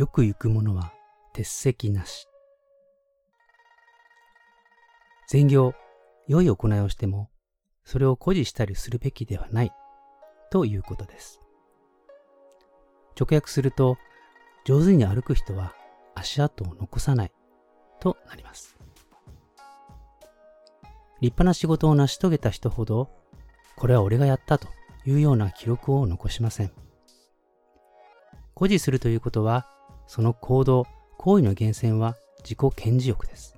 よく行く者は鉄石なし。善行、良い行いをしても、それを誇示したりするべきではない、ということです。直訳すると、上手に歩く人は足跡を残さない、となります。立派な仕事を成し遂げた人ほど、これは俺がやったというような記録を残しません。誇示するということは、その行動、行為の源泉は自己顕示欲です。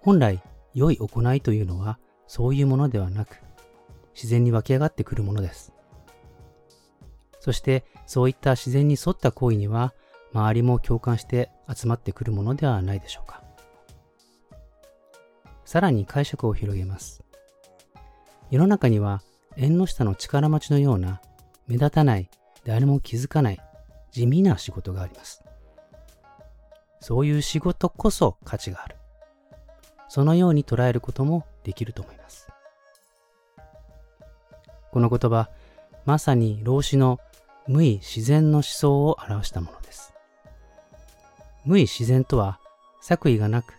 本来、良い行いというのはそういうものではなく、自然に湧き上がってくるものです。そして、そういった自然に沿った行為には、周りも共感して集まってくるものではないでしょうか。さらに解釈を広げます。世の中には縁の下の力持ちのような目立たない誰も気づかない地味な仕事があります。そういう仕事こそ価値がある。そのように捉えることもできると思います。この言葉、まさに老子の無意自然の思想を表したものです。無意自然とは、作為がなく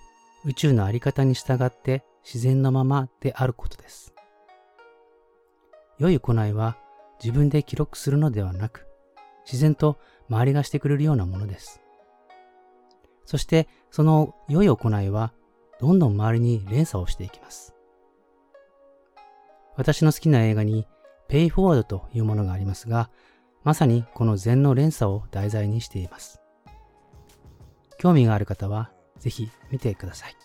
宇宙のあり方に従って自然のままであることです。良い行いは自分で記録するのではなく、自然と周りがしてくれるようなものです。そしてその良い行いはどんどん周りに連鎖をしていきます。私の好きな映画にペイフォワードというものがありますが、まさにこの禅の連鎖を題材にしています。興味がある方はぜひ見てください。